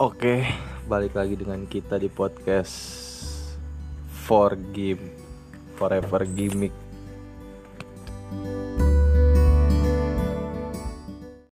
Oke, balik lagi dengan kita di podcast For Game Forever Gimmick.